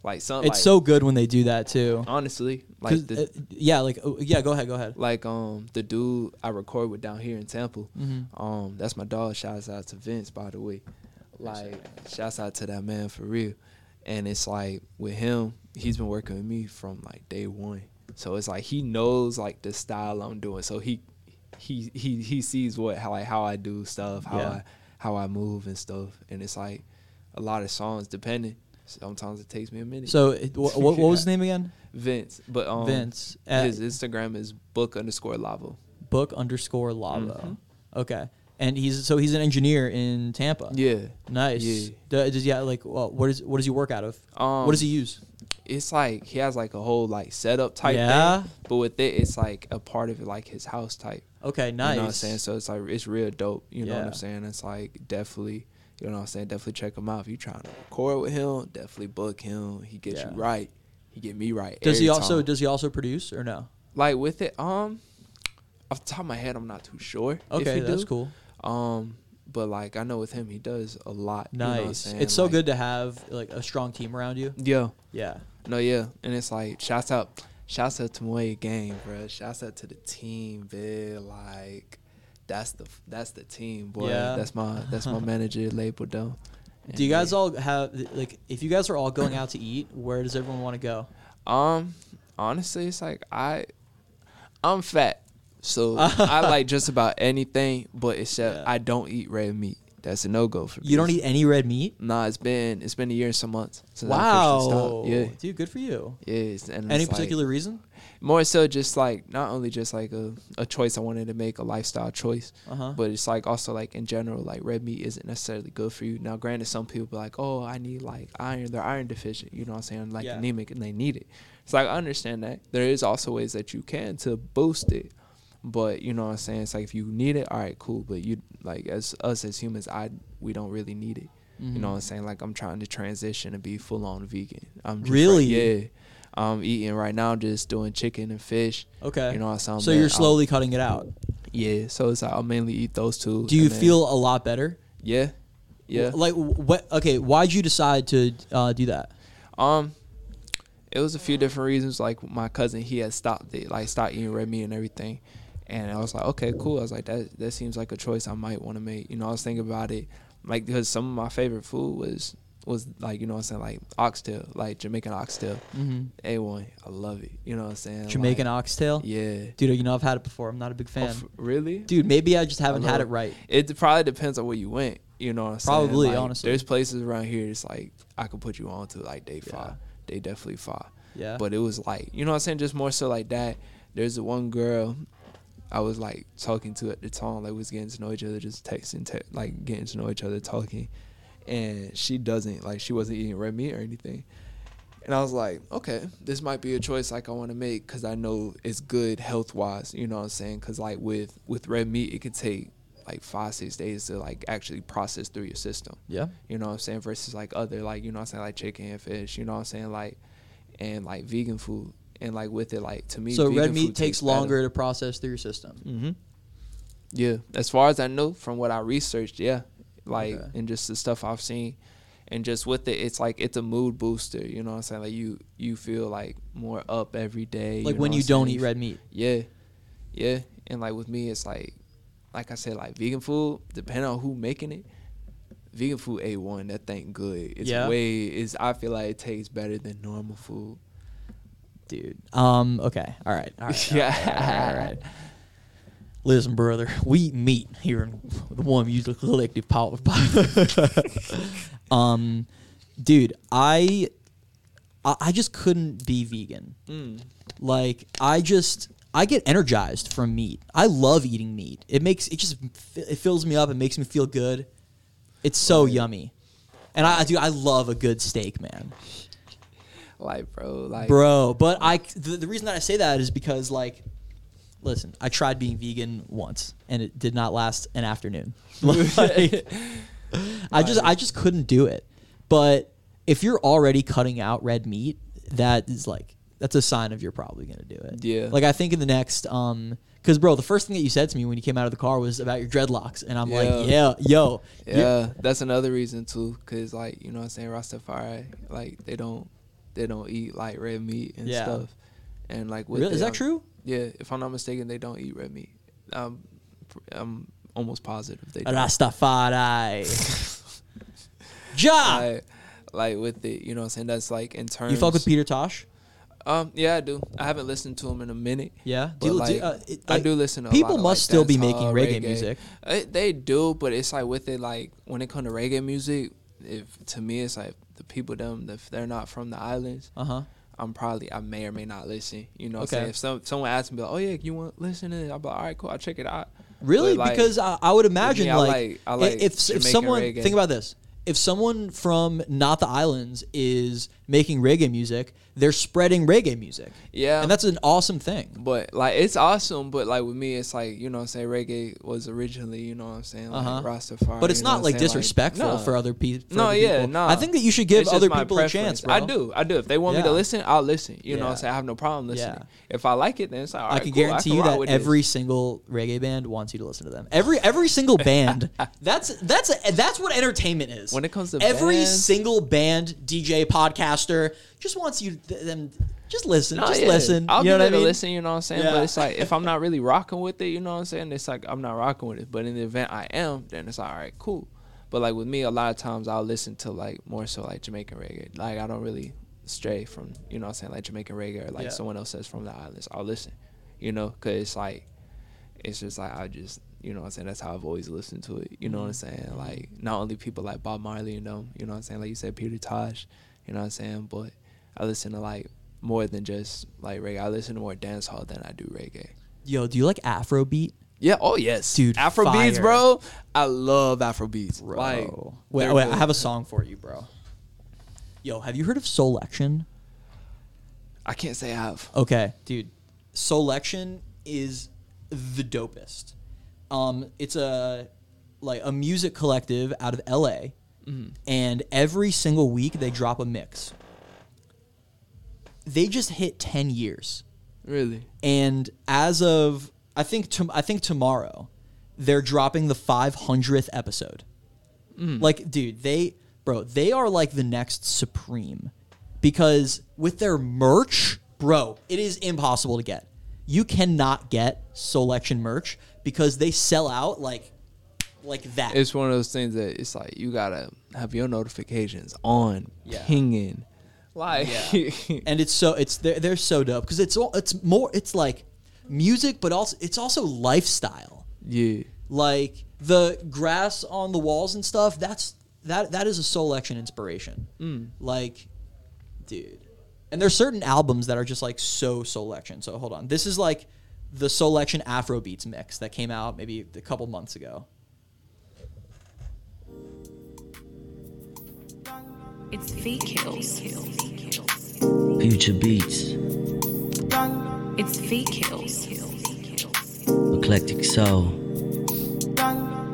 Like some, It's like, so good when they do that too. Honestly, like the, uh, yeah, like oh, yeah. Go ahead. Go ahead. like um the dude I record with down here in Temple. Mm-hmm. Um, that's my dog. Shouts out to Vince, by the way. Like, shouts out to that man for real. And it's like with him, he's been working with me from like day one. So it's like he knows like the style I'm doing. So he he he he sees what how like how I do stuff, how Yeah. I how I move and stuff. And it's like a lot of songs depending. Sometimes it takes me a minute. So it, wh- what, what was his name again? Vince, but um, Vince. His Instagram is book underscore lava. book underscore lava. Mm-hmm. Okay. And he's so he's an engineer in Tampa. Yeah. Nice. Yeah. Do- Does yeah like well, what is what does he work out of? Um, what does he use? It's like he has like a whole like setup type Yeah? thing, but with it, it's like a part of it, like his house type. Okay, nice. You know what I'm saying? So it's like it's real dope. You know what I'm saying? It's like definitely, you know what I'm saying? Definitely check him out if you're trying to record with him. Definitely book him. He gets Yeah. you right. He get me right. Does he also time. does he also produce or no? like with it? Um, off the top of my head, I'm not too sure. Okay, he that's do. cool. Um, but like I know with him, he does a lot. you know Nice. it's so Like, good to have like a strong team around you. Yeah. Yeah. No, yeah, and it's like shouts out, shouts out to Moe Gang, bro. Shouts out to the team, man. Like that's the that's the team, boy. Yeah. That's my that's my manager label though. Do you guys all have like if you guys are all going out to eat, where does everyone want to go? Um, honestly, it's like I, I'm fat, so I like just about anything, but except Yeah. I don't eat red meat. that's a no go for me. You don't eat any red meat. Nah, it's been it's been a year and some months since Wow. Yeah, dude, good for you. yeah. it's- And Any it's like- particular reason? more so just like not only just like a, a choice I wanted to make a lifestyle choice, Uh-huh. but it's like also like in general like red meat isn't necessarily good for you. Now granted some people be like, Oh, I need like iron they're iron deficient, you know what I'm saying, like Yeah. anemic and they need it. It's like I understand that. There is also ways that you can to boost it. But you know what I'm saying? It's like if you need it, all right, cool. But you like as us as humans, I we don't really need it. You Mm-hmm. know what I'm saying? Like I'm trying to transition and be full on vegan. I'm just Really? right- yeah. I'm eating right now, just doing chicken and fish. Okay. You know what I'm saying? so you're slowly cutting it out. yeah. So it's like I'll mainly eat those two. Do you then- feel a lot better? Yeah. Yeah. Like what? Okay, why'd you decide to uh, do that? Um, it was a few different reasons. Like my cousin, he had stopped it, like stopped eating red meat and everything. And I was like, okay, cool. I was like, that that seems like a choice I might want to make. You know, I was thinking about it, like because some of my favorite food was was like you know what I'm saying like oxtail, like Jamaican oxtail. Mm-hmm. A one, I love it. You know what I'm saying? Jamaican like, oxtail. Yeah. Dude, you know I've had it before. I'm not a big Oh, fan. f- really? Dude, maybe I just haven't I had it right. It probably depends on where you went. You know what I'm saying? Probably, Like, honestly. There's places around here. It's like I could put you on to like day Yeah. five. They definitely five. Yeah. But it was like you know what I'm saying? Just more so like that. There's the one girl I was like talking to at the time. Like we was getting to know each other, just texting, te- like getting to know each other, talking. And she doesn't like she wasn't eating red meat or anything. And I was like, okay, this might be a choice like I want to make because I know it's good health wise. You know what I'm saying? Because like with with red meat, it could take like five six days to like actually process through your system. yeah. You know what I'm saying? Versus like other like you know what I'm saying like chicken and fish. You know what I'm saying like and like vegan food and like with it like to me. So vegan red meat food takes tastes better. longer to process through your system. Mm-hmm. Yeah, as far as I know from what I researched, yeah, like Okay. and just the stuff I've seen, and just with it, it's like it's a mood booster. You know what I'm saying? Like you you feel like more up every day. Like know when you I'm don't saying? eat red meat. Yeah, yeah, and like with me, it's like, like I said, like vegan food, depending on who making it. Vegan food a one that thing good. It's Yeah. way is I feel like it tastes better than normal food. Dude. Um. Okay. All right. All right. Yeah. All right. All right. Listen, brother. We eat meat here in the One Music Collective Power. um, dude, I, I, I just couldn't be vegan. Mm. Like, I just, I get energized from meat. I love eating meat. It makes it just it fills me up. It makes me feel good. It's so yummy. And I, I do. I love a good steak, man Like bro, like bro but i the, the reason that i say that is because like listen i tried being vegan once and it did not last an afternoon. Like, i just i just couldn't do it. But if you're already cutting out red meat that is like that's a sign of you're probably gonna do it. Yeah. like i think in the next um because bro the first thing that you said to me when you came out of the car was about your dreadlocks and i'm Yeah. like yeah. yo Yeah, that's another reason too, cause like you know what I'm saying Rastafari, like they don't they don't eat like red meat and Yeah. stuff, and like with Really? Is that um, true? Yeah, if I'm not mistaken, they don't eat red meat. Um, I'm almost positive they don't. rastafari ja Like, like with it, you know what I'm saying? That's like in terms. you fuck with peter tosh Um, yeah, I do. I haven't listened to him in a minute. Yeah, But, like, uh, it- I do listen to a people must like, still be making reggae, music. Uh, they do, but it's like with it, like when it comes to reggae music, if to me it's like people them if they're not from the islands, Uh huh. I'm probably I may or may not listen. You know, Okay. I'm saying if some someone asks me, like, oh yeah, you want to listen to it? I'll be like, all right, cool, I'll check it out. Really? Like, because I, I would imagine me, I like, like- I i- like if if someone reggae. think about this, if someone from not the islands is making reggae music, they're spreading reggae music. Yeah. and that's an awesome thing. But like it's awesome, but like with me, it's like you know what I'm saying reggae was originally you know what I'm saying like Uh-huh. Rastafari. But it's not like disrespectful no. for other pe- for No, other yeah, people. no. I think that you should give It's other people a chance, bro. I do, I do. If they want me to listen, I'll listen. You know what I'm saying? I have no problem listening. Yeah. If I like it, then it's like, I can cool, guarantee can you that every this. single reggae band wants you to listen to them. Every every single band. that's that's that's what entertainment is. When it comes to every bands- single band, DJ, podcaster, just wants you th- them just listen, No, just yeah. listen. I'll you know what I mean? listen. You know what I'm saying? Yeah. But it's like if I'm not really rocking with it, you know what I'm saying? It's like I'm not rocking with it. But in the event I am, then it's all right, cool. But like with me, a lot of times I'll listen to like more so like Jamaican reggae. Like I don't really stray from you know what I'm saying like Jamaican reggae or like Yeah. someone else says from the islands. I'll listen, you know, because it's like it's just like I just you know what I'm saying. That's how I've always listened to it. You know what I'm mm-hmm. saying. Like not only people like Bob Marley and them. You know what I'm saying. Like you said, Peter Tosh. You know what I'm saying. But I listen to like more than just like reggae. I listen to more dancehall than I do reggae. Yo, do you like Afrobeat? Yeah. Oh yes, Dude, Afrobeats, fire. bro. I love Afrobeats. Like, Bro. wait, wait, good. I have a song for you, bro. Yo, have you heard of Soulection? I can't say I have. Okay, dude. Soulection is the dopest. Um, it's a like a music collective out of LA, and every single week they drop a mix. They just hit ten years, Really? and as of I think tom- I think tomorrow, they're dropping the five hundredth episode. Like, dude, they bro, they are like the next Supreme because with their merch, bro, it is impossible to get. You cannot get Soulection merch because they sell out like like that. It's one of those things that it's like you gotta have your notifications on, Yeah. pinging. Like, and it's so it's they're, they're so dope because it's all it's more it's like music, but also it's also lifestyle. yeah. like the grass on the walls and stuff that's that that is a Soulection inspiration mm. like dude and there's certain albums that are just like so Soulection. so hold on this is like the Soulection afrobeats mix that came out maybe a couple months ago It's feet kills. Future Beats, It's feet kills. Eclectic Soul,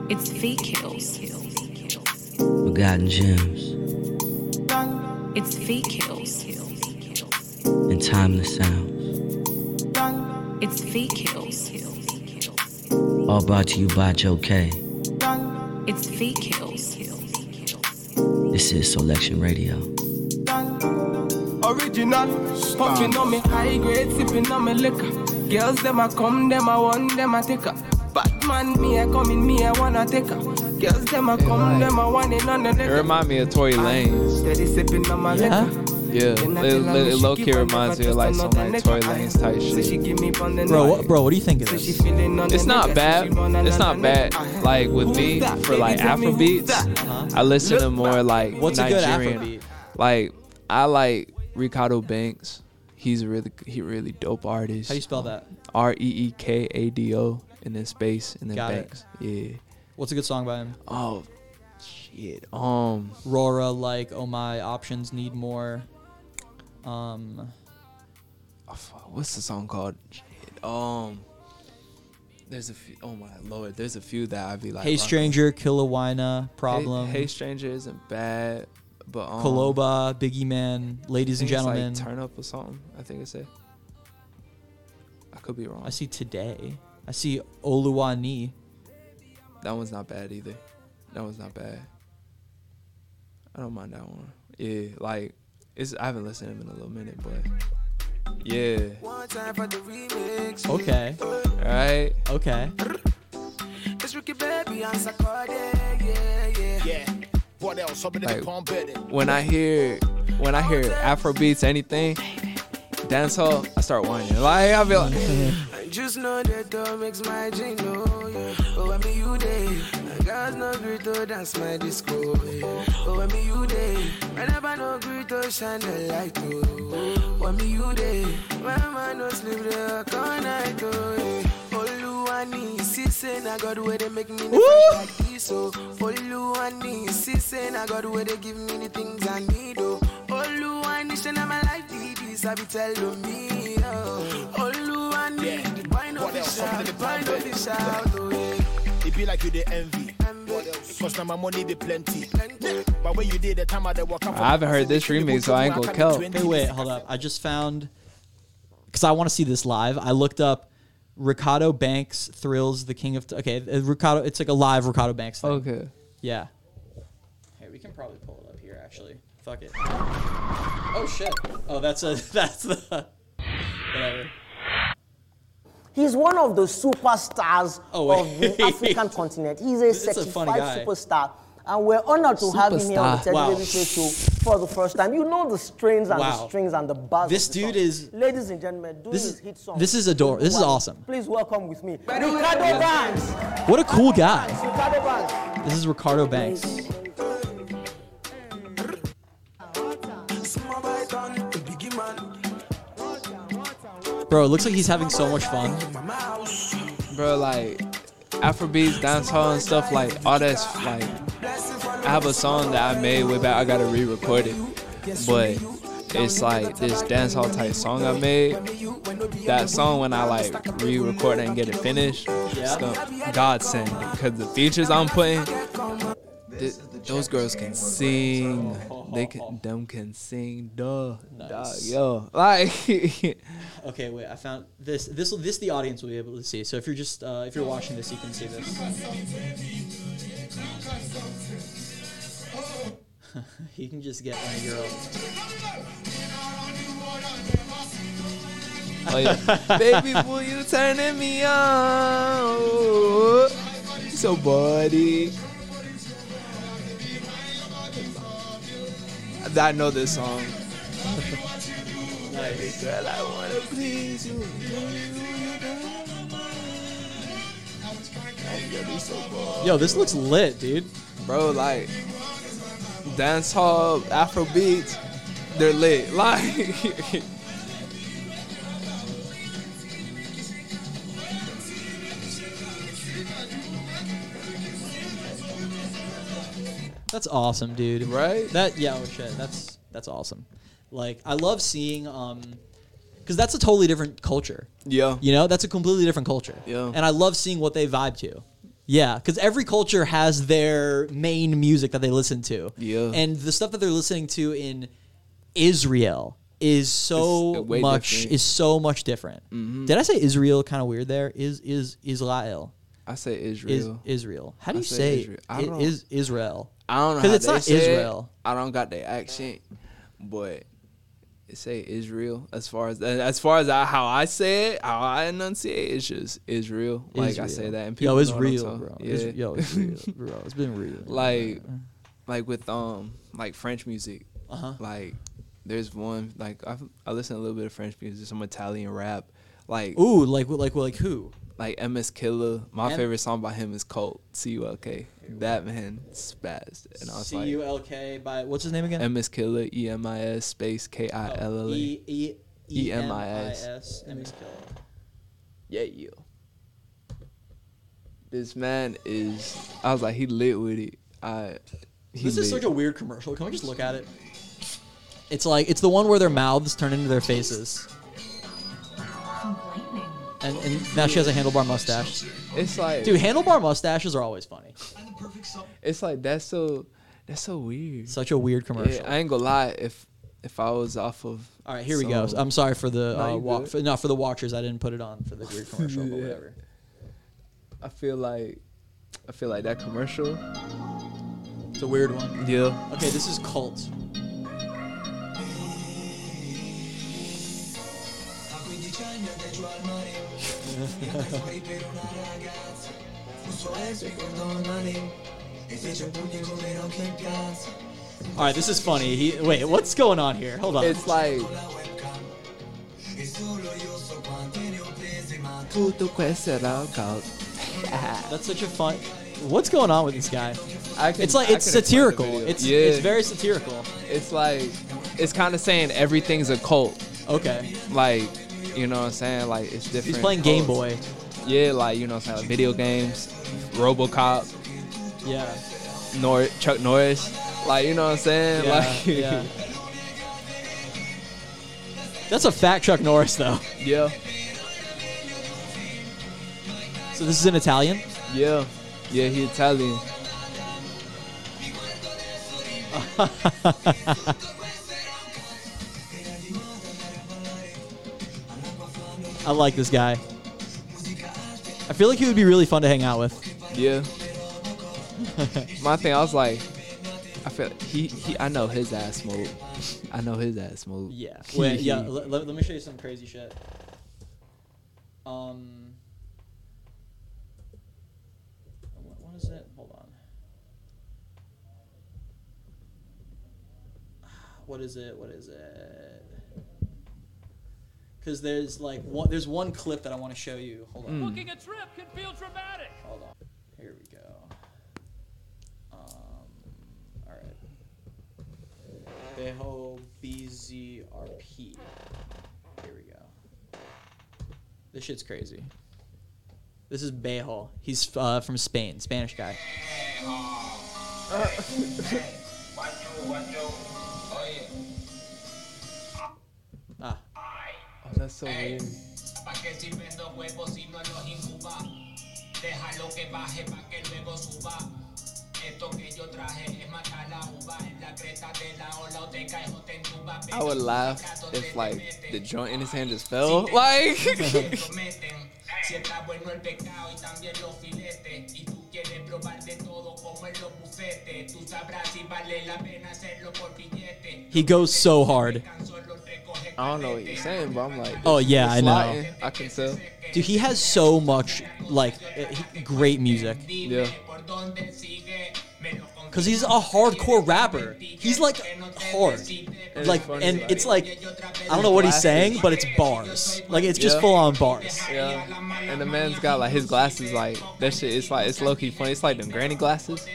It's feet kills. Forgotten Gems, It's feet kills. and Timeless Sounds. It's feet kills. All brought to you by Joe Kay. It's feet kills. This is Soulection Radio. Original, puffing on me high grade, sipping on me liquor. Girls them a come, them a want, them a take her. Batman, me a coming, me a wanna take her. Girls them a come, them a want it on the It liquor. remind me of Tory Lanez. Steady sipping on my Yeah? liquor. Yeah, Then it, tell her it, she low key reminds me of like some like Tory nigga. Lanez type shit. give me on the bro what, bro what do you think of Say she this feeling on the It's not bad. say she run It's not bad. Like with me for like Baby, tell me who's Afrobeats. I listen to more like what's a good Nigerian. Like I like Reekado Banks. He's a really he really dope artist. how do you spell that R E E K A D O and then space and then Got it. Banks. Yeah. what's a good song by him Oh shit. Um Rora like oh my options need more um oh, what's the song called? Um there's a few oh my lord, there's a few that I'd be like hey rocking. stranger Kilowina problem Hey, hey Stranger isn't bad, but um Koloba, Biggie Man, ladies and it's, like, gentlemen. turn up or something. I think it said. I could be wrong. I see today. I see Oluwani. That one's not bad either. That one's not bad. I don't mind that one. Yeah, like it's. I haven't listened to him in a little minute, but yeah. One time for the remix. Okay, All right. okay. Like. When I hear when I hear Afro beats, anything, dancehall, I start whining. Like I feel like. I just know that door makes my dream know, yeah. Oh, when me you day, I got no great to dance my disco, yeah. Oh, when me you day, I never know great to shine the light, oh. oh when me you day, my man no sleep there all night, oh, yeah. Oluwani, sissing, I got where they make me the like this, oh. Oluwani, sissing, I got where they give me the things I need, oh. Oluwani, shine my life, this, I be telling me, oh. Oluwani, the wine What of the else? shout, Something the in the wine palm of the shout, oh, yeah. It be like you the envy. What else? Cause now my money be plenty. But when you did the time I the walk I haven't heard this remix, so I ain't gonna kill. Hey, wait, hold up. I just found because I want to see this live. I looked up Reekado Banks thrills the king of. okay, uh, Reekado. It's like a live Reekado Banks thing. Okay. Yeah. Here we can probably pull it up here. Actually, fuck it. Oh shit. Oh, that's a that's the whatever. He's one of the superstars Oh, of the African continent. He's a This is a certified superstar. And we're honored to have him here on the Superstar. Teddy Wow. Baby Show. for the first time. You know the strains and the strings and the bars. This the dude is- Ladies and gentlemen, doing This his is- hit song. this is adorable. this is awesome. Please welcome with me, Reekado Banks. What a cool guy. Reekado Banks. This is Reekado Banks. Bro, it looks like he's having so much fun. bro. Like Afrobeats, dancehall, and stuff like all that's like. I have a song that I made way back. I gotta re-record it, but it's like this dancehall type song I made. That song when I like re-record it and get it finished, it's gonna godsend because the features I'm putting. Those girls can sing. They can, them can sing. Duh, dog, Nice. yo, like. Okay, wait. I found this. This. This the audience will be able to see. So if you're just uh, if you're watching this, you can see this. you can just get one of your own. Oh, yeah. Baby, will you turning me on? So buddy. I know this song. Nice. Girl, I wanna please you. Yo, this looks lit, dude. Bro, like dancehall, Afro beats, they're lit. Like That's awesome, dude. Right? That yeah, oh shit. That's that's awesome. Like I love seeing um cuz that's a totally different culture. Yeah. You know, that's a completely different culture. Yeah. And I love seeing what they vibe to. Yeah, cuz every culture has their main music that they listen to. Yeah. And the stuff that they're listening to in Israel is so much different. is so much different. Mhm. Did I say Israel kind of weird there? Is is Israel? I say Is Israel. Israel. How do I you say say, Israel. I is Israel? I don't know Because how it's not say it. Israel. I don't got the accent, but it say Israel. As far as as far as I, how I say it, how I enunciate, it's just Israel. Like I say that, and Yo, people it's what I'm real, bro. Yeah. It's- yo, it's real, bro. It's been real. like, like with um, like French music. Uh-huh. Like, there's one like I I listen a little bit of French music, some Italian rap. Like, Ooh, like like like who? like Emis Killa. My M- favorite song by him is Cult. C U L K. That man spazzed, and I was C like. U L K by what's his name again? Emis Killa, E M I S space K I oh, L L A. E E E M I S. S. Emis Killa. Yeah, you. This man is. I was like, he lit with it. I. He This is such a weird commercial. Can we just look at it? It's like it's the one where their mouths turn into their faces. And, and now she has a handlebar mustache. It's like, Dude, handlebar mustaches are always funny. it's like that's so. That's so weird. Such a weird commercial. Yeah, I ain't gonna lie. If if I was off of. All right, here we go. some- I'm sorry for the No, uh, you wa- good. for, no for the watchers. I didn't put it on for the weird commercial, but Yeah. whatever. I feel like. I feel like that commercial. It's a weird one. Yeah. Okay, this is cult. All right, this is funny. He wait, what's going on here? Hold on. It's like. Tutto questo era cult. That's such a fun. What's going on with this guy? I can- it's like I it's can explain the satirical. video. It's Yeah. it's very satirical. It's like it's kind of saying everything's a cult. Okay. Like, you know what I'm saying? Like it's different. He's playing Game. Boy. Yeah, like you know what I'm saying? Like video games, RoboCop, Yeah. Nor Chuck Norris. Like you know what I'm saying? Yeah, like yeah. That's a fat Chuck Norris though. yeah, So this is in Italian. yeah, yeah. He Italian. I like this guy. I feel like he would be really fun to hang out with. Yeah. My thing, I was like, I feel he he. I know his ass move. I know his ass move. Yeah. Wait, yeah. Let, let, let me show you some crazy shit. Um. What, what is it? Hold on. what is it? What is it? Because there's like one, there's one clip that I want to show you. Hold on. Booking a trip can feel dramatic. Hold on. Here we go. Um, all right. Bejo BZRP. Here we go. This shit's crazy. This is Bejo. He's uh, from Spain, Spanish guy. That's so weird. ¿Pa' qué sirven dos huevos si no los incuba? Déjalo que baje pa' que luego suba. Esto que yo traje es matar la uva en la cresta de la ola o te caes o te entuba. I would laugh if like the joint in his hand just fell. Like Si está bueno el pescado y también los filetes Y tú quieres probar de todo como en los bufetes Tú sabrás si vale la pena hacerlo por billete He goes so hard. I don't know what you're saying, but I'm like, Oh, yeah, I know. I can tell. Dude, he has so much like uh, great music. Yeah. Cause he's a hardcore rapper. He's like hard, like, funny, and like- it's like I don't know what he's saying, but it's bars. Like it's just Yeah. full on bars. Yeah. And the man's got like his glasses, like that shit. It's like it's low key funny. It's like them granny glasses.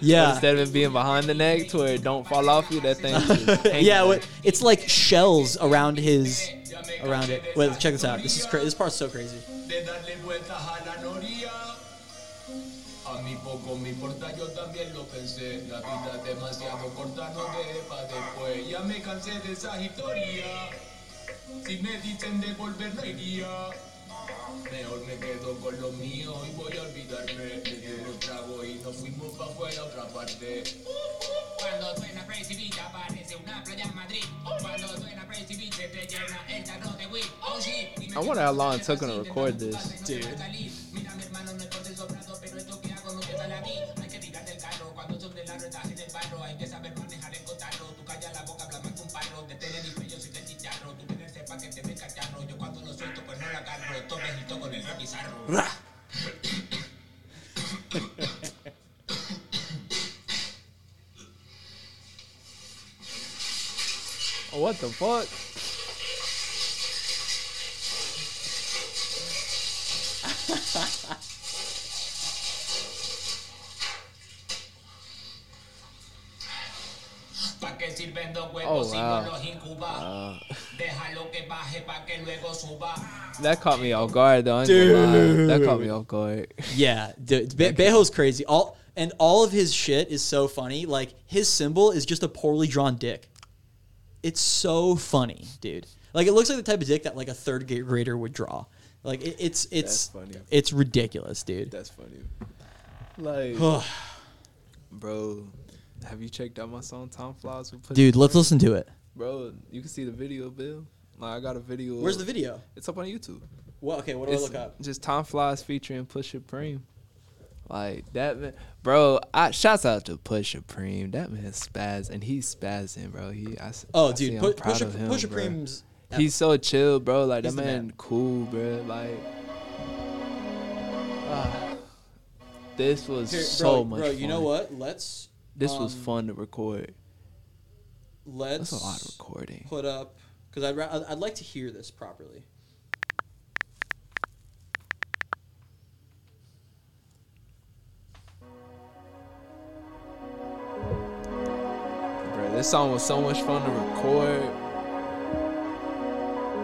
Yeah. But instead of it being behind the neck to where it don't fall off you, that thing. yeah, what- it's like shells around his, around it. Wait, check this out. This is cra- this part's so crazy. Mejor me quedo con lo mío y voy a olvidarme. Un trago y nos fuimos pa' fuera a otra parte. Cuando suena Crazy Beach aparece una playa en Madrid. Cuando suena Crazy Beach se te llena el tarro de weed. Oh shit. I wonder how long it took him to record this. Dude. Mira mi hermano, no estoy sobrado, pero esto que hago no te sale a ti. Hay que tirar del carro, cuando son de largo estás en el barro. Hay que saber manejar el cotarro. Tú callas la boca, habla más que un parro. De tener y yo soy del chicharro. Tú tienes sepa que te ve cacharro. Yo cuando lo suelto, pues no lo agarro. Todo mejito con el rap bizarro. What the fuck? ¿Pa' sirven dos Oh, huevos si wow. no los incuba? Déjalo que baje pa' que luego suba. That caught me off guard though. I ain't gonna lie. Dude. That caught me off guard. Yeah, dude, Be- Bejo's crazy. All and all of his shit is so funny. Like his symbol is just a poorly drawn dick. It's so funny, dude. Like it looks like the type of dick that like a third grade grader would draw. Like it, it's it's That's funny. it's ridiculous, dude. That's funny. Like, bro, have you checked out my song Tom Flies with Pussy Dude, let's listen to it. Bro, you can see the video, Bill. Like, I got a video. Where's of- the video? It's up on YouTube. What? Okay, what do It's I look up? Just Tom Flies featuring Push Supreme. Like that man, bro. I shouts out to Push Supreme. That man spaz and he's spazzing, bro. He, I, s- Oh, I dude, see Pu- Push- him, Push bro. Supreme's- He's so chill, bro. Like that man, man. cool, bro. Like, ah, this was Here, so bro, much. bro, you know what? Let's. This was um, fun to record. Let's. That's a lot of recording. Put up because I'd ra- I'd I'd like to hear this properly. Bro, this song was so much fun to record.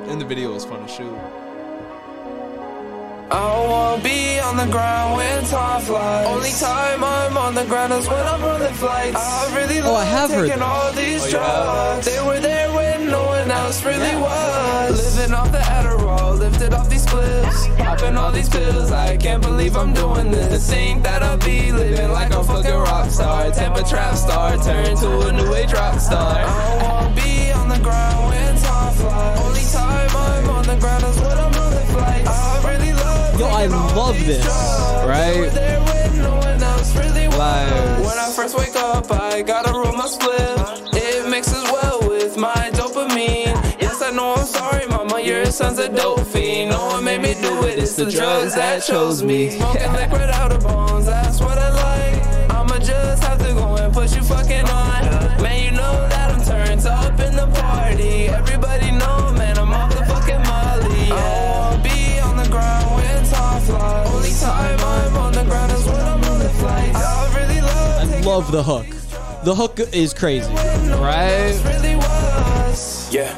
And the video was fun to shoot. I wanna be on the ground when time flies. Only time I'm on the ground is when I'm running flights. I really Oh, I have heard taking that. all these Oh, you have? drugs. They were there when no one else really was. Living off the Adderall, lifted off these cliffs. Popping all these pills, I can't believe I'm doing this. To think that I'll be living like a fucking rock star. Tampa trap star, turn to a new age rock star. I wanna be on the ground when time flies. Only time I'm on the ground is when I'm I love this. Right? Like- When I first wake up, I gotta roll my split. It mixes well with my dopamine. Yes, I know I'm sorry, mama, your son's a dope fiend. No one made me do it, it's the drugs that chose me. Smoking liquid out of bones, that's what I like. I'ma just have to go and put you fucking on. Man, you know that I'm turned up love the hook. The hook is crazy. Right? Yeah,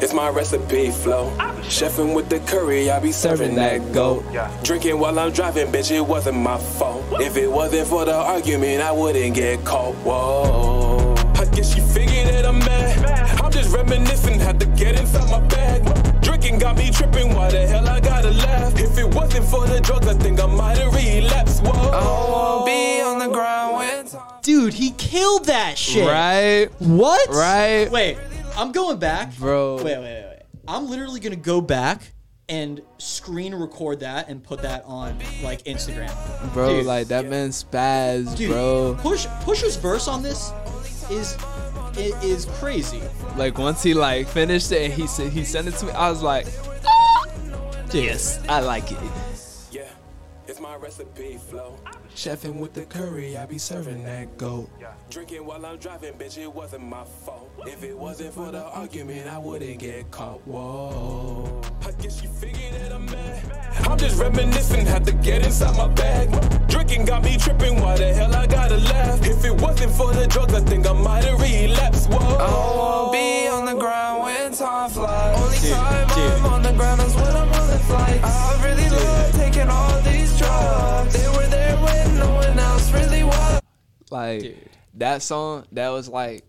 it's my recipe flow. Chefing with the curry, I be serving that goat. Drinking while I'm driving, bitch, it wasn't my fault. If it wasn't for the argument, I wouldn't get caught. Whoa. I guess you figured that I'm mad. I'm just reminiscing, had to get inside my bag. Drinking got me tripping, why the hell I gotta laugh? If it wasn't for the drugs, I think I might have relapsed. Whoa. I don't be on the ground when Dude, he killed that shit. Right? What? Right? Wait, I'm going back. Bro. Wait, wait, wait, wait. I'm literally gonna go back and screen record that and put that on like Instagram. Bro, Dude. like that man spaz, Dude, bro. Push Pusha's verse on this is it is crazy. Like once he like finished it and he said he sent it to me, I was like, Dude. yes, I like it. Yeah, it's my recipe flow. Chefing with the curry, I be serving that goat. Drinking while I'm driving, bitch, it wasn't my fault. If it wasn't for the argument, I wouldn't get caught. Whoa. I guess you figured that I'm mad. I'm just reminiscing, had to get inside my bag. Drinking got me tripping, why the hell I gotta laugh? If it wasn't for the drugs, I think I Like that song, that was like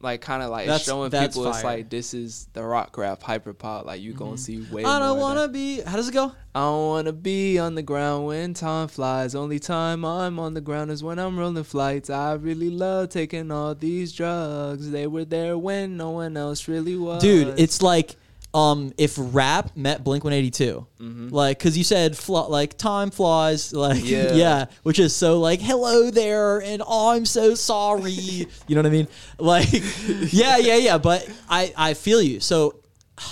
like kind of like That's- showing that's people it's like this is the rock rap hyper pop like you gonna mm-hmm. see way I don't wanna be. How does it go? I don't wanna be on the ground when time flies. Only time I'm on the ground is when I'm rolling flights. I really love taking all these drugs. They were there when no one else really was. Dude, it's like um if rap met Blink 182. Like cuz you said like time flies like yeah. Yeah. which is so like hello there and I'm so sorry. you know what I mean? Like yeah, yeah, yeah, but I I feel you. So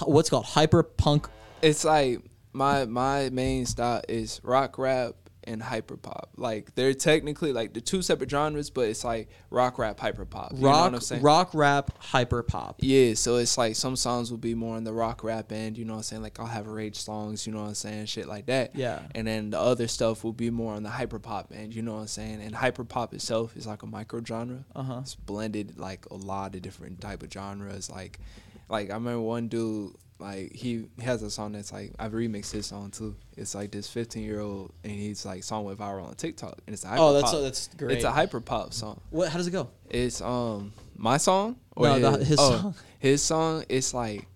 what's called hyper punk it's like my my main style is rock rap and hyper pop. Like they're technically like the two separate genres, but it's like rock rap hyper pop. You know rock what I'm saying? rock rap hyper pop. Yeah, so it's like some songs will be more on the rock rap end, you know what I'm saying? Like I'll have rage songs, you know what I'm saying? Shit like that. Yeah. And then the other stuff will be more on the hyper pop end, you know what I'm saying? And hyper pop itself is like a micro genre. Uh-huh. It's blended like a lot of different type of genres. Like like I remember one dude like he has a song that's like I've remixed his song too. It's like this 15 year old and he's like song went viral on TikTok and it's a hyper Oh, that's- pop. that's great. It's a hyper pop song. What how does it go? It's um my song or No, his, the- his oh, song. His song. It's like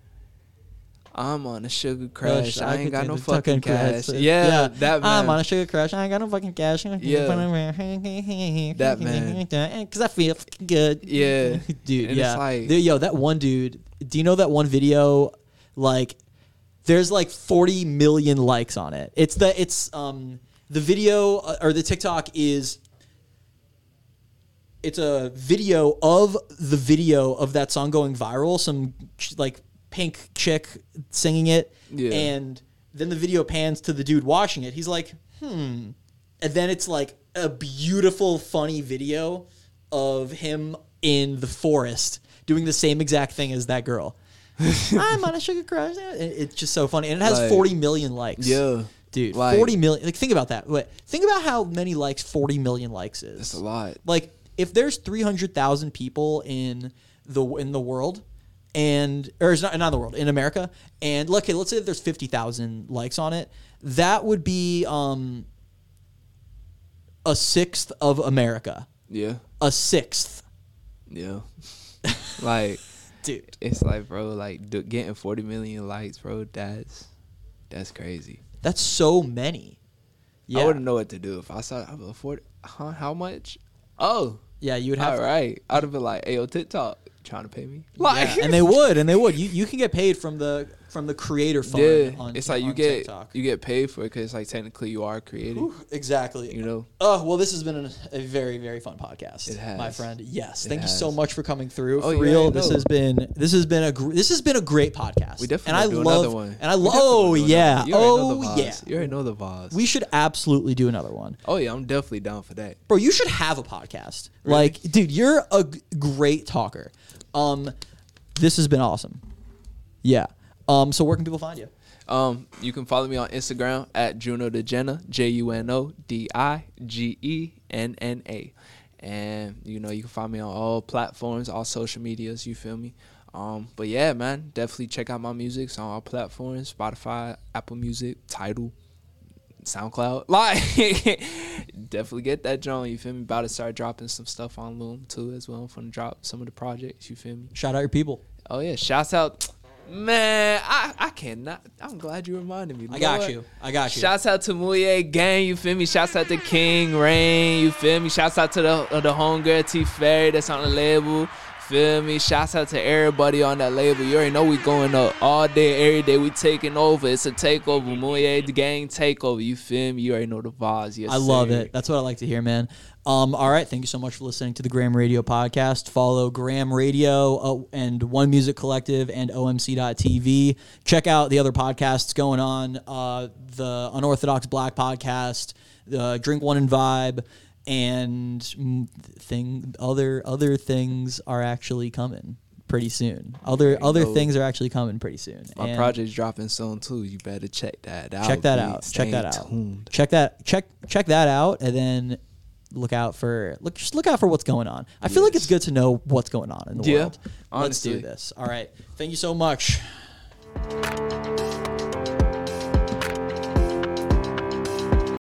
I'm on a sugar crash. Crush, I ain't got no fucking cash. Yeah, that man. I'm on a sugar crash. I ain't got no fucking cash. Yeah. That man. Because I feel fucking good. Yeah. dude. And yeah. it's like- yo, that one dude. Do you know that one video? Like, there's like 40 million likes on it. It's the it's um the video uh, or the TikTok is it's a video of the video of that song going viral. Some like pink chick singing it, Yeah. and then the video pans to the dude watching it. He's like, hmm, and then it's like a beautiful, funny video of him in the forest doing the same exact thing as that girl. I'm on a sugar crush. It's just so funny, and it has Like- 40 million likes. Yeah. Dude, Like- 40 million. Like, think about that. Wait, think about how many likes 40 million likes is. That's a lot. Like, if there's 300,000 people in the in the world, and or it's not not in the world in America, and look, okay, let's say that there's 50,000 likes on it, that would be um a sixth of America. Yeah. A sixth, Yeah. like, dude. it's like, bro, like d- getting 40 million likes, bro. That's that's crazy. That's so many. Yeah. I wouldn't know what to do if I saw I would 40. Huh? How much? Oh. Yeah, you would have. Right, I'd have been like, "Hey, yo, TikTok trying to pay me." Yeah, and they would, and they would. You you can get paid from the from the creator fund. Yeah, on, it's like you get TikTok. you get paid for it because like technically you are creative. exactly. You know. Oh well, this has been an, a very very fun podcast. It has. my friend. Yes, thank you so much for coming through. Oh, for yeah, real, this has been this has been a gr- this has been a great podcast. We definitely and I love another one. and I love. Oh yeah, one. You already know oh yeah. You already know the vibes. We should absolutely do another one. oh yeah, I'm definitely down for that. Bro, you should have a podcast. Really? Like, dude, you're a g- great talker. Um, this has been awesome. Yeah. Um, so where can people find you? Um, you can follow me on Instagram at Juno DiGenna, J U N O D I G E N N A. And you know, you can find me on all platforms, all social medias. You feel me? Um, but yeah, man, definitely check out my music. It's on all platforms: Spotify, Apple Music, Tidal, SoundCloud. Like, definitely get that joint. You feel me? About to start dropping some stuff on Loom too as well. I'm gonna drop some of the projects. You feel me? Shout out your people. Oh yeah, shouts out. Man, I, I cannot. I'm glad you reminded me. I got you. I got you. Shouts out to Mouye Gang, you feel me? Shouts out to King Rain, you feel me? Shouts out to the uh, the homegirl T Ferry that's on the label. Feel me? Shouts out to everybody on that label. You already know we going up all day, every day. We taking over. It's a takeover. Mouye gang takeover. You feel me? You already know the vibes. Yes, I love sir. it. That's what I like to hear, man. Um, all right, thank you so much for listening to the Graham Radio podcast. Follow Graham Radio uh, and One Music Collective and OMC.TV. Check out the other podcasts going on. Uh, the Unorthodox Black podcast, the Drink One and Vibe, and thing other other things are actually coming pretty soon. Other other go. things are actually coming pretty soon. My And- project's dropping soon too. You better check that out. check that out. Stay Check that out. tuned. Check that check check that out, and then look out for look just look out for what's going on. I feel like it's good to know what's going on in the Yeah, world. Let's do this. All right. Thank you so much.